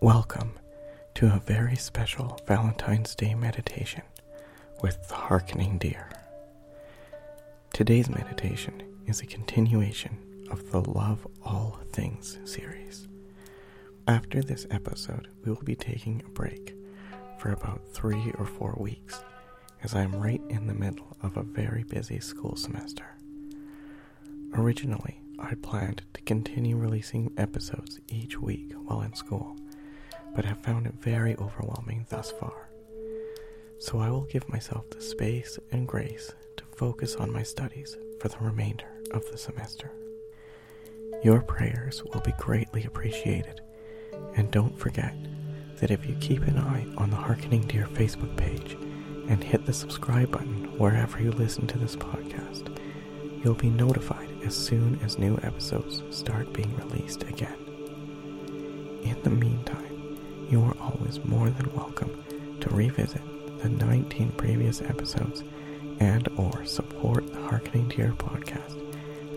Welcome to a very special Valentine's Day meditation with the Harkening Deer. Today's meditation is a continuation of the Love All Things series. After this episode, we will be taking a break for about three or four weeks as I am right in the middle of a very busy school semester. Originally, I planned to continue releasing episodes each week while in school, but have found it very overwhelming thus far. So I will give myself the space and grace to focus on my studies for the remainder of the semester. Your prayers will be greatly appreciated, and don't forget that if you keep an eye on the Harkening Deer Facebook page and hit the subscribe button wherever you listen to this podcast, you'll be notified as soon as new episodes start being released again. In the meantime, you are always more than welcome to revisit the 19 previous episodes and or support the Harkening Deer podcast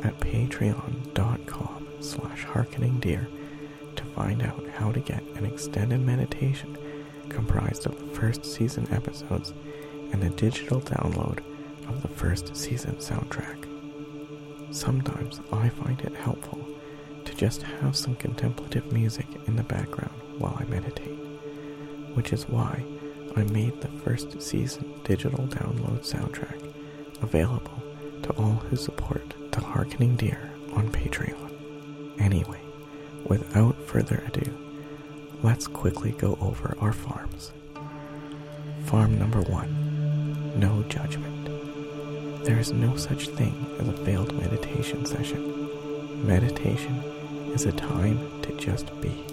at patreon.com slash harkeningdeer to find out how to get an extended meditation comprised of the first season episodes and a digital download of the first season soundtrack. Sometimes I find it helpful just have some contemplative music in the background while I meditate, which is why I made the first season digital download soundtrack available to all who support the Harkening Deer on Patreon. Anyway, without further ado, let's quickly go over our farms. Farm number one, no judgment. There is no such thing as a failed meditation session. Meditation is a time to just be.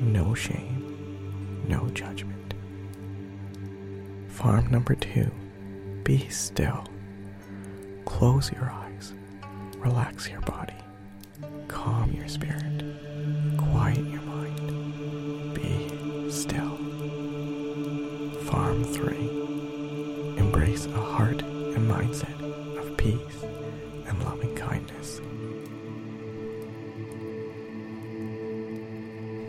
No shame, no judgment. Farm number two, be still. Close your eyes, relax your body, calm your spirit, quiet your mind, be still. Farm three, embrace a heart and mindset of peace and loving kindness.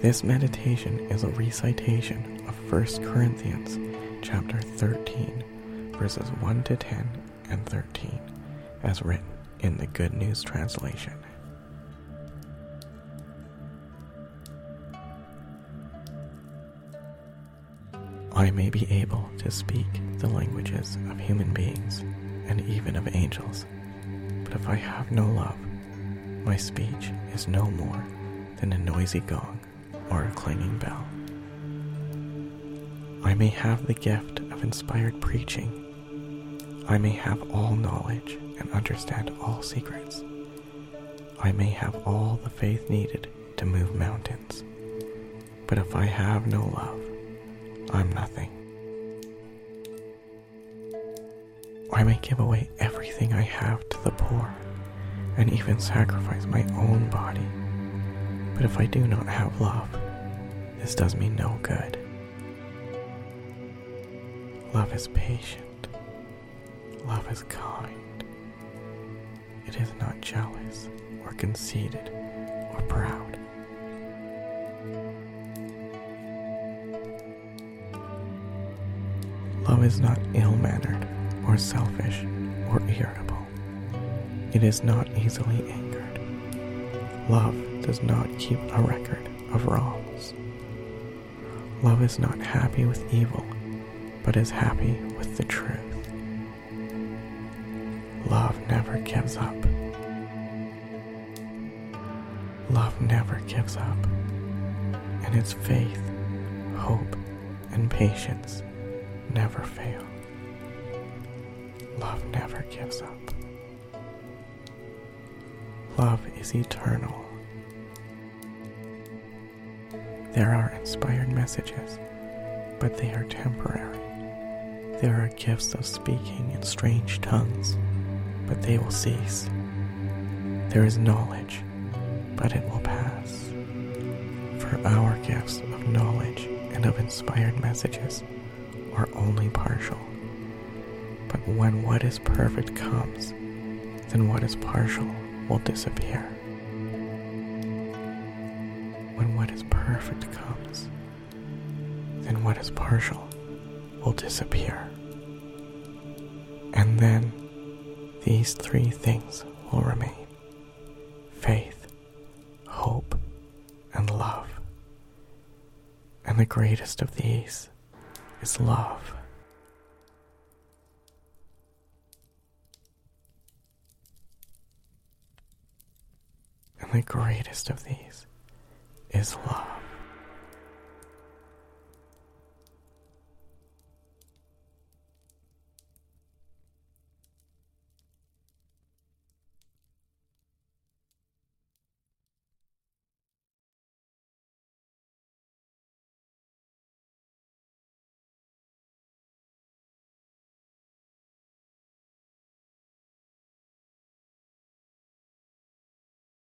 This meditation is a recitation of 1 Corinthians chapter 13 verses 1 to 10 and 13 as written in the Good News translation. I may be able to speak the languages of human beings and even of angels, but if I have no love, my speech is no more than a noisy gong or a clanging bell. I may have the gift of inspired preaching. I may have all knowledge and understand all secrets. I may have all the faith needed to move mountains. But if I have no love, I'm nothing. I may give away everything I have to the poor and even sacrifice my own body. But if I do not have love, this does me no good. Love is patient. Love is kind. It is not jealous or conceited or proud. Love is not ill mannered or selfish or irritable. It is not easily angered. Love does not keep a record of wrongs. Love is not happy with evil, but is happy with the truth. Love never gives up. Love never gives up, and its faith, hope, and patience never fail. Love never gives up. Love is eternal. There are inspired messages, but they are temporary. There are gifts of speaking in strange tongues, but they will cease. There is knowledge, but it will pass. For our gifts of knowledge and of inspired messages are only partial. But when what is perfect comes, then what is partial will disappear. Perfect comes, then what is partial will disappear. And then these three things will remain faith, hope, and love. And the greatest of these is love. And the greatest of these is love.